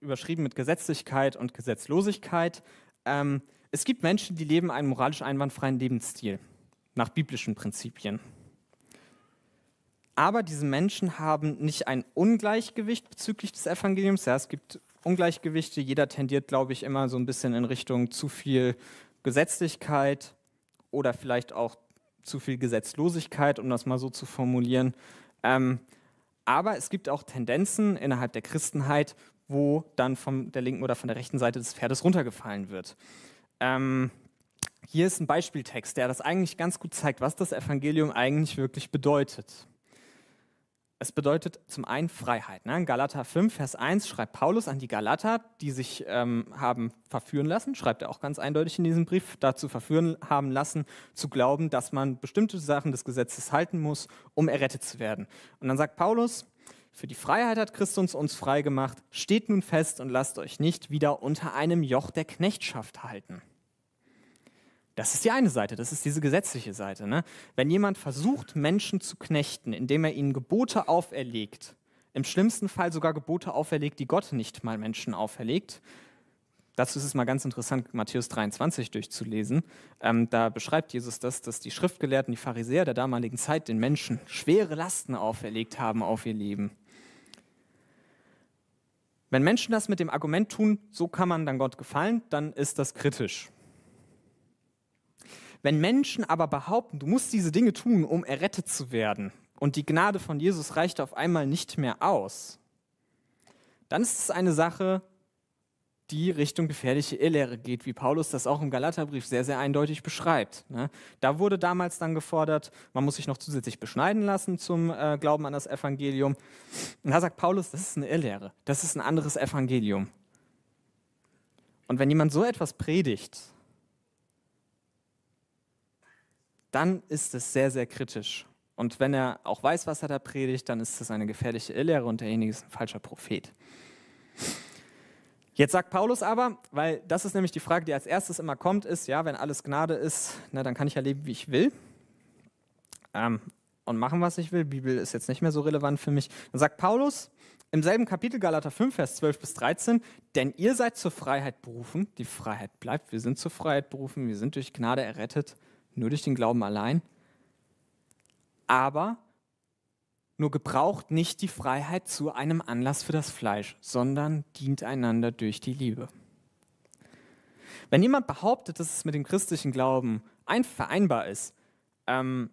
überschrieben mit Gesetzlichkeit und Gesetzlosigkeit. Ähm, es gibt Menschen, die leben einen moralisch einwandfreien Lebensstil nach biblischen Prinzipien. Aber diese Menschen haben nicht ein Ungleichgewicht bezüglich des Evangeliums. Ja, es gibt Ungleichgewichte. Jeder tendiert, glaube ich, immer so ein bisschen in Richtung zu viel Gesetzlichkeit oder vielleicht auch zu viel Gesetzlosigkeit, um das mal so zu formulieren. Ähm, aber es gibt auch Tendenzen innerhalb der Christenheit, wo dann von der linken oder von der rechten Seite des Pferdes runtergefallen wird. Ähm, hier ist ein Beispieltext, der das eigentlich ganz gut zeigt, was das Evangelium eigentlich wirklich bedeutet. Es bedeutet zum einen Freiheit. Ne? In Galater 5, Vers 1 schreibt Paulus an die Galater, die sich ähm, haben verführen lassen, schreibt er auch ganz eindeutig in diesem Brief, dazu verführen haben lassen, zu glauben, dass man bestimmte Sachen des Gesetzes halten muss, um errettet zu werden. Und dann sagt Paulus, für die Freiheit hat Christus uns frei gemacht, steht nun fest und lasst euch nicht wieder unter einem Joch der Knechtschaft halten. Das ist die eine Seite, das ist diese gesetzliche Seite. Ne? Wenn jemand versucht, Menschen zu knechten, indem er ihnen Gebote auferlegt, im schlimmsten Fall sogar Gebote auferlegt, die Gott nicht mal Menschen auferlegt, dazu ist es mal ganz interessant, Matthäus 23 durchzulesen. Ähm, da beschreibt Jesus das, dass die Schriftgelehrten, die Pharisäer der damaligen Zeit den Menschen schwere Lasten auferlegt haben auf ihr Leben. Wenn Menschen das mit dem Argument tun, so kann man dann Gott gefallen, dann ist das kritisch. Wenn Menschen aber behaupten, du musst diese Dinge tun, um errettet zu werden, und die Gnade von Jesus reicht auf einmal nicht mehr aus, dann ist es eine Sache, die Richtung gefährliche Irrlehre geht, wie Paulus das auch im Galaterbrief sehr, sehr eindeutig beschreibt. Ne? Da wurde damals dann gefordert, man muss sich noch zusätzlich beschneiden lassen zum äh, Glauben an das Evangelium. Und da sagt Paulus, das ist eine Irrlehre, das ist ein anderes Evangelium. Und wenn jemand so etwas predigt, dann ist es sehr, sehr kritisch. Und wenn er auch weiß, was er da predigt, dann ist das eine gefährliche Irrlehre und derjenige ist ein falscher Prophet. Jetzt sagt Paulus aber, weil das ist nämlich die Frage, die als erstes immer kommt, ist, ja, wenn alles Gnade ist, na, dann kann ich ja leben, wie ich will ähm, und machen, was ich will. Bibel ist jetzt nicht mehr so relevant für mich. Dann sagt Paulus im selben Kapitel Galater 5, Vers 12 bis 13, denn ihr seid zur Freiheit berufen, die Freiheit bleibt, wir sind zur Freiheit berufen, wir sind durch Gnade errettet nur durch den Glauben allein. Aber nur gebraucht nicht die Freiheit zu einem Anlass für das Fleisch, sondern dient einander durch die Liebe. Wenn jemand behauptet, dass es mit dem christlichen Glauben ein vereinbar ist, ähm,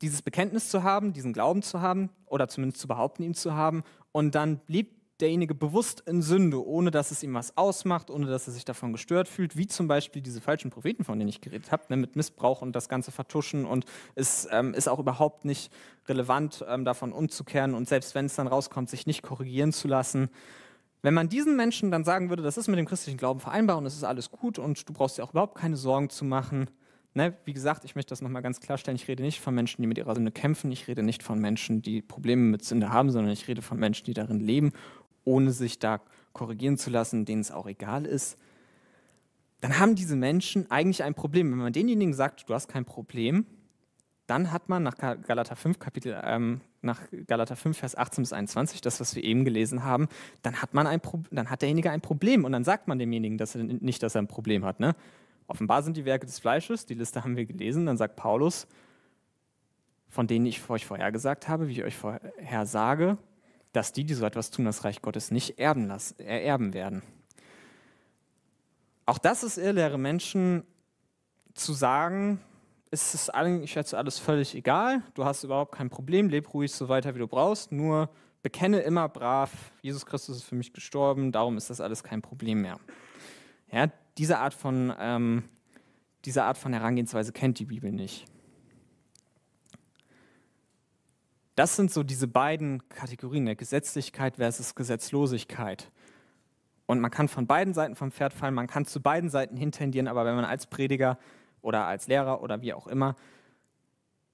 dieses Bekenntnis zu haben, diesen Glauben zu haben oder zumindest zu behaupten, ihn zu haben, und dann lebt derjenige bewusst in Sünde, ohne dass es ihm was ausmacht, ohne dass er sich davon gestört fühlt, wie zum Beispiel diese falschen Propheten, von denen ich geredet habe, ne, mit Missbrauch und das Ganze vertuschen und es ähm, ist auch überhaupt nicht relevant, ähm, davon umzukehren und selbst wenn es dann rauskommt, sich nicht korrigieren zu lassen. Wenn man diesen Menschen dann sagen würde, das ist mit dem christlichen Glauben vereinbar und es ist alles gut und du brauchst dir auch überhaupt keine Sorgen zu machen, Ne, wie gesagt, ich möchte das nochmal ganz klarstellen, ich rede nicht von Menschen, die mit ihrer Sünde kämpfen, ich rede nicht von Menschen, die Probleme mit Sünde haben, sondern ich rede von Menschen, die darin leben ohne sich da korrigieren zu lassen, denen es auch egal ist, dann haben diese Menschen eigentlich ein Problem. Wenn man denjenigen sagt, du hast kein Problem, dann hat man nach Galater 5, Kapitel, ähm, nach Galater 5, Vers 18 bis 21, das, was wir eben gelesen haben, dann hat, man ein dann hat derjenige ein Problem und dann sagt man demjenigen dass er nicht, dass er ein Problem hat. Ne? Offenbar sind die Werke des Fleisches, die Liste haben wir gelesen, dann sagt Paulus, von denen ich euch vorher gesagt habe, wie ich euch vorher sage, dass die, die so etwas tun, das Reich Gottes nicht erben, lassen, erben werden. Auch das ist Irrlehre. Menschen, zu sagen, ist es eigentlich jetzt alles völlig egal, du hast überhaupt kein Problem, leb ruhig so weiter, wie du brauchst, nur bekenne immer brav, Jesus Christus ist für mich gestorben, darum ist das alles kein Problem mehr. Ja, diese Art von, ähm, diese Art von Herangehensweise kennt die Bibel nicht. Das sind so diese beiden Kategorien, der Gesetzlichkeit versus Gesetzlosigkeit. Und man kann von beiden Seiten vom Pferd fallen, man kann zu beiden Seiten hintendieren, aber wenn man als Prediger oder als Lehrer oder wie auch immer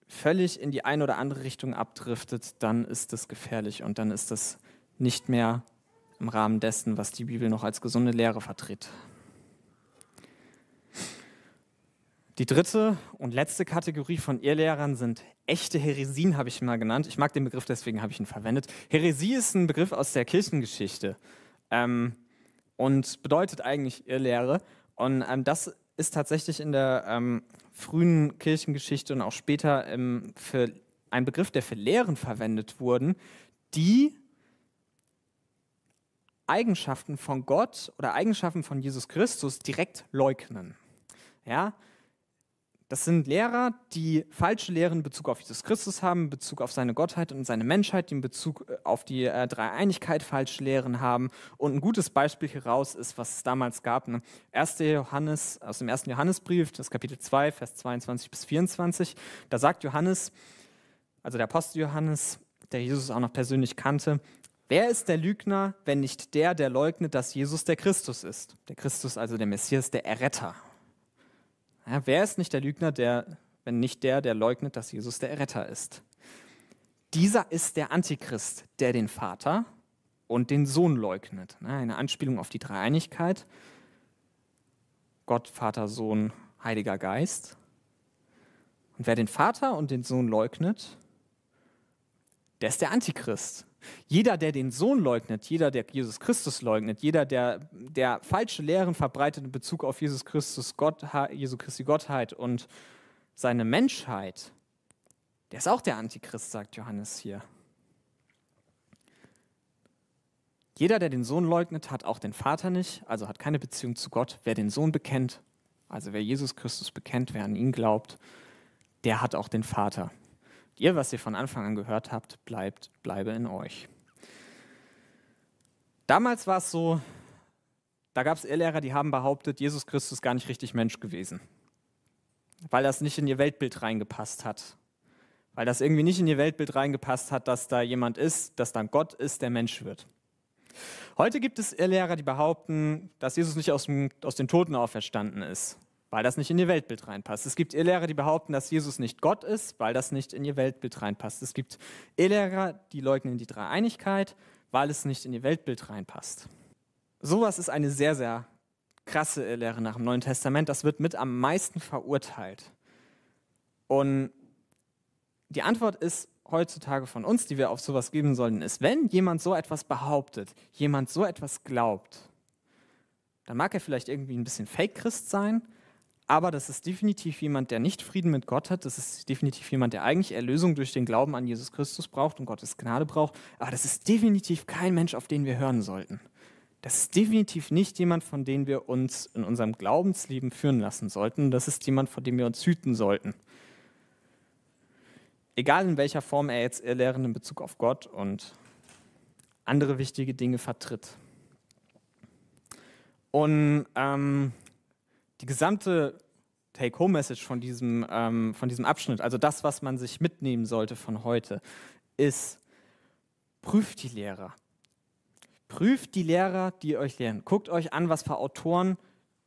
völlig in die eine oder andere Richtung abdriftet, dann ist das gefährlich und dann ist das nicht mehr im Rahmen dessen, was die Bibel noch als gesunde Lehre vertritt. Die dritte und letzte Kategorie von Irrlehrern sind echte Heresien, habe ich mal genannt. Ich mag den Begriff, deswegen habe ich ihn verwendet. Heresie ist ein Begriff aus der Kirchengeschichte ähm, und bedeutet eigentlich Irrlehre. Und ähm, das ist tatsächlich in der ähm, frühen Kirchengeschichte und auch später für ein Begriff, der für Lehren verwendet wurden, die Eigenschaften von Gott oder Eigenschaften von Jesus Christus direkt leugnen. Ja, das sind Lehrer, die falsche Lehren in Bezug auf Jesus Christus haben, in Bezug auf seine Gottheit und seine Menschheit, die in Bezug äh, auf die äh, Dreieinigkeit falsche Lehren haben. Und ein gutes Beispiel hieraus ist, was es damals gab. Ne? 1. Johannes, aus dem ersten Johannesbrief, das Kapitel 2, Vers 22 bis 24. Da sagt Johannes, also der Apostel Johannes, der Jesus auch noch persönlich kannte, Wer ist der Lügner, wenn nicht der, der leugnet, dass Jesus der Christus ist? Der Christus, also der Messias, der Erretter. Ja, wer ist nicht der Lügner, der, wenn nicht der, der leugnet, dass Jesus der Erretter ist? Dieser ist der Antichrist, der den Vater und den Sohn leugnet. Eine Anspielung auf die Dreieinigkeit. Gott, Vater, Sohn, Heiliger Geist. Und wer den Vater und den Sohn leugnet, der ist der Antichrist. Jeder, der den Sohn leugnet, jeder, der Jesus Christus leugnet, jeder, der, der falsche Lehren verbreitet in Bezug auf Jesus Christus, Gott, Jesu Christi Gottheit und seine Menschheit, der ist auch der Antichrist, sagt Johannes hier. Jeder, der den Sohn leugnet, hat auch den Vater nicht, also hat keine Beziehung zu Gott. Wer den Sohn bekennt, also wer Jesus Christus bekennt, wer an ihn glaubt, der hat auch den Vater ihr, was ihr von Anfang an gehört habt, bleibt, bleibe in euch. Damals war es so, da gab es Irrlehrer, die haben behauptet, Jesus Christus gar nicht richtig Mensch gewesen, weil das nicht in ihr Weltbild reingepasst hat. Weil das irgendwie nicht in ihr Weltbild reingepasst hat, dass da jemand ist, dass dann Gott ist, der Mensch wird. Heute gibt es Irrlehrer, die behaupten, dass Jesus nicht aus, dem, aus den Toten auferstanden ist, weil das nicht in ihr Weltbild reinpasst. Es gibt Irrlehrer, die behaupten, dass Jesus nicht Gott ist, weil das nicht in ihr Weltbild reinpasst. Es gibt Irrlehrer, die leugnen die Dreieinigkeit, weil es nicht in ihr Weltbild reinpasst. Sowas ist eine sehr, sehr krasse Irrlehre nach dem Neuen Testament. Das wird mit am meisten verurteilt. Und die Antwort ist heutzutage von uns, die wir auf sowas geben sollen, ist, wenn jemand so etwas behauptet, jemand so etwas glaubt, dann mag er vielleicht irgendwie ein bisschen Fake-Christ sein, aber das ist definitiv jemand, der nicht Frieden mit Gott hat. Das ist definitiv jemand, der eigentlich Erlösung durch den Glauben an Jesus Christus braucht und Gottes Gnade braucht. Aber das ist definitiv kein Mensch, auf den wir hören sollten. Das ist definitiv nicht jemand, von dem wir uns in unserem Glaubensleben führen lassen sollten. Das ist jemand, vor dem wir uns hüten sollten. Egal in welcher Form er jetzt Irrlehren in Bezug auf Gott und andere wichtige Dinge vertritt. Und ähm, die gesamte Take-Home-Message von, diesem, ähm, von diesem Abschnitt, also das, was man sich mitnehmen sollte von heute, ist, prüft die Lehrer. Prüft die Lehrer, die euch lehren. Guckt euch an, was für Autoren,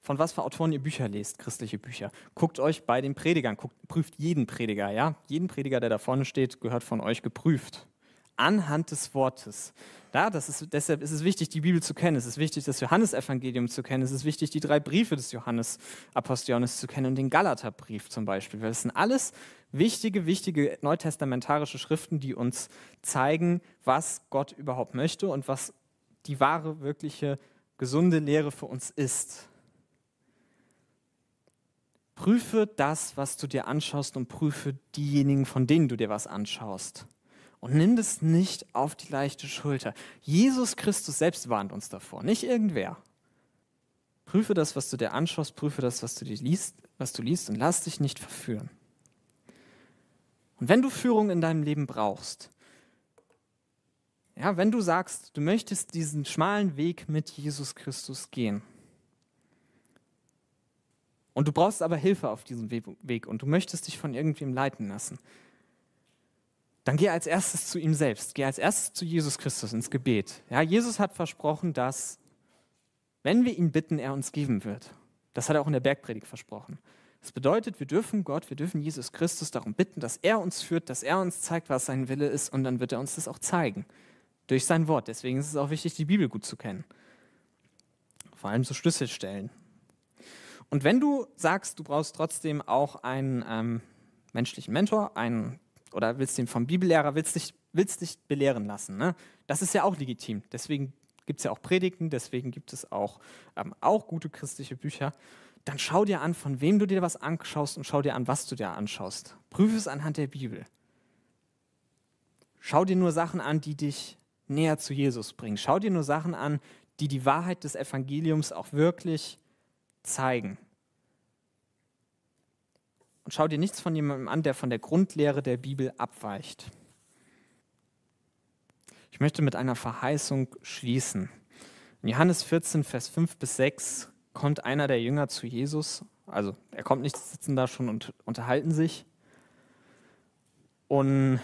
von was für Autoren ihr Bücher lest, christliche Bücher. Guckt euch bei den Predigern, guckt, prüft jeden Prediger, ja? Jeden Prediger, der da vorne steht, gehört von euch geprüft anhand des Wortes. Ja, das ist, deshalb ist es wichtig, die Bibel zu kennen. Es ist wichtig, das Johannesevangelium zu kennen. Es ist wichtig, die drei Briefe des Johannes, Apostel Johannes zu kennen und den Galaterbrief zum Beispiel. Das sind alles wichtige, wichtige neutestamentarische Schriften, die uns zeigen, was Gott überhaupt möchte und was die wahre, wirkliche, gesunde Lehre für uns ist. Prüfe das, was du dir anschaust und prüfe diejenigen, von denen du dir was anschaust und nimm das nicht auf die leichte Schulter. Jesus Christus selbst warnt uns davor, nicht irgendwer. Prüfe das, was du dir anschaust, prüfe das, was du, liest, was du liest und lass dich nicht verführen. Und wenn du Führung in deinem Leben brauchst, ja, wenn du sagst, du möchtest diesen schmalen Weg mit Jesus Christus gehen, und du brauchst aber Hilfe auf diesem Weg und du möchtest dich von irgendwem leiten lassen, dann geh als erstes zu ihm selbst, geh als erstes zu Jesus Christus ins Gebet. Ja, Jesus hat versprochen, dass, wenn wir ihn bitten, er uns geben wird. Das hat er auch in der Bergpredigt versprochen. Das bedeutet, wir dürfen Gott, wir dürfen Jesus Christus darum bitten, dass er uns führt, dass er uns zeigt, was sein Wille ist und dann wird er uns das auch zeigen. Durch sein Wort. Deswegen ist es auch wichtig, die Bibel gut zu kennen. Vor allem so Schlüsselstellen. Und wenn du sagst, du brauchst trotzdem auch einen ähm, menschlichen Mentor, einen, oder willst den vom Bibellehrer, willst dich, willst dich belehren lassen, ne? das ist ja auch legitim. Deswegen gibt es ja auch Predigten, deswegen gibt es auch, ähm, auch gute christliche Bücher. Dann schau dir an, von wem du dir was anschaust und schau dir an, was du dir anschaust. Prüfe es anhand der Bibel. Schau dir nur Sachen an, die dich näher zu Jesus bringen. Schau dir nur Sachen an, die die Wahrheit des Evangeliums auch wirklich zeigen. Und schau dir nichts von jemandem an, der von der Grundlehre der Bibel abweicht. Ich möchte mit einer Verheißung schließen. In Johannes 14, Vers 5 bis 6 kommt einer der Jünger zu Jesus. Also er kommt nicht, sitzen da schon und unterhalten sich. Und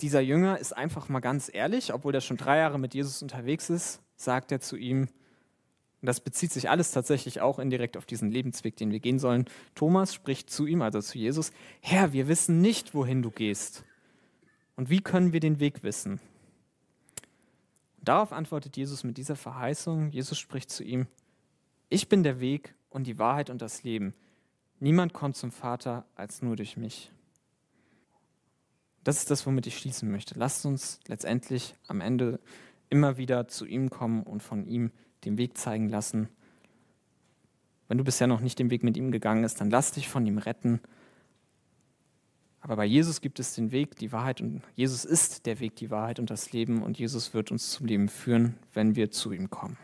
dieser Jünger ist einfach mal ganz ehrlich, obwohl er schon drei Jahre mit Jesus unterwegs ist, sagt er zu ihm, das bezieht sich alles tatsächlich auch indirekt auf diesen Lebensweg, den wir gehen sollen. Thomas spricht zu ihm, also zu Jesus, Herr, wir wissen nicht, wohin du gehst. Und wie können wir den Weg wissen? Darauf antwortet Jesus mit dieser Verheißung. Jesus spricht zu ihm, ich bin der Weg und die Wahrheit und das Leben. Niemand kommt zum Vater als nur durch mich. Das ist das, womit ich schließen möchte. Lasst uns letztendlich am Ende immer wieder zu ihm kommen und von ihm den Weg zeigen lassen. Wenn du bisher noch nicht den Weg mit ihm gegangen bist, dann lass dich von ihm retten. Aber bei Jesus gibt es den Weg, die Wahrheit und Jesus ist der Weg, die Wahrheit und das Leben und Jesus wird uns zum Leben führen, wenn wir zu ihm kommen.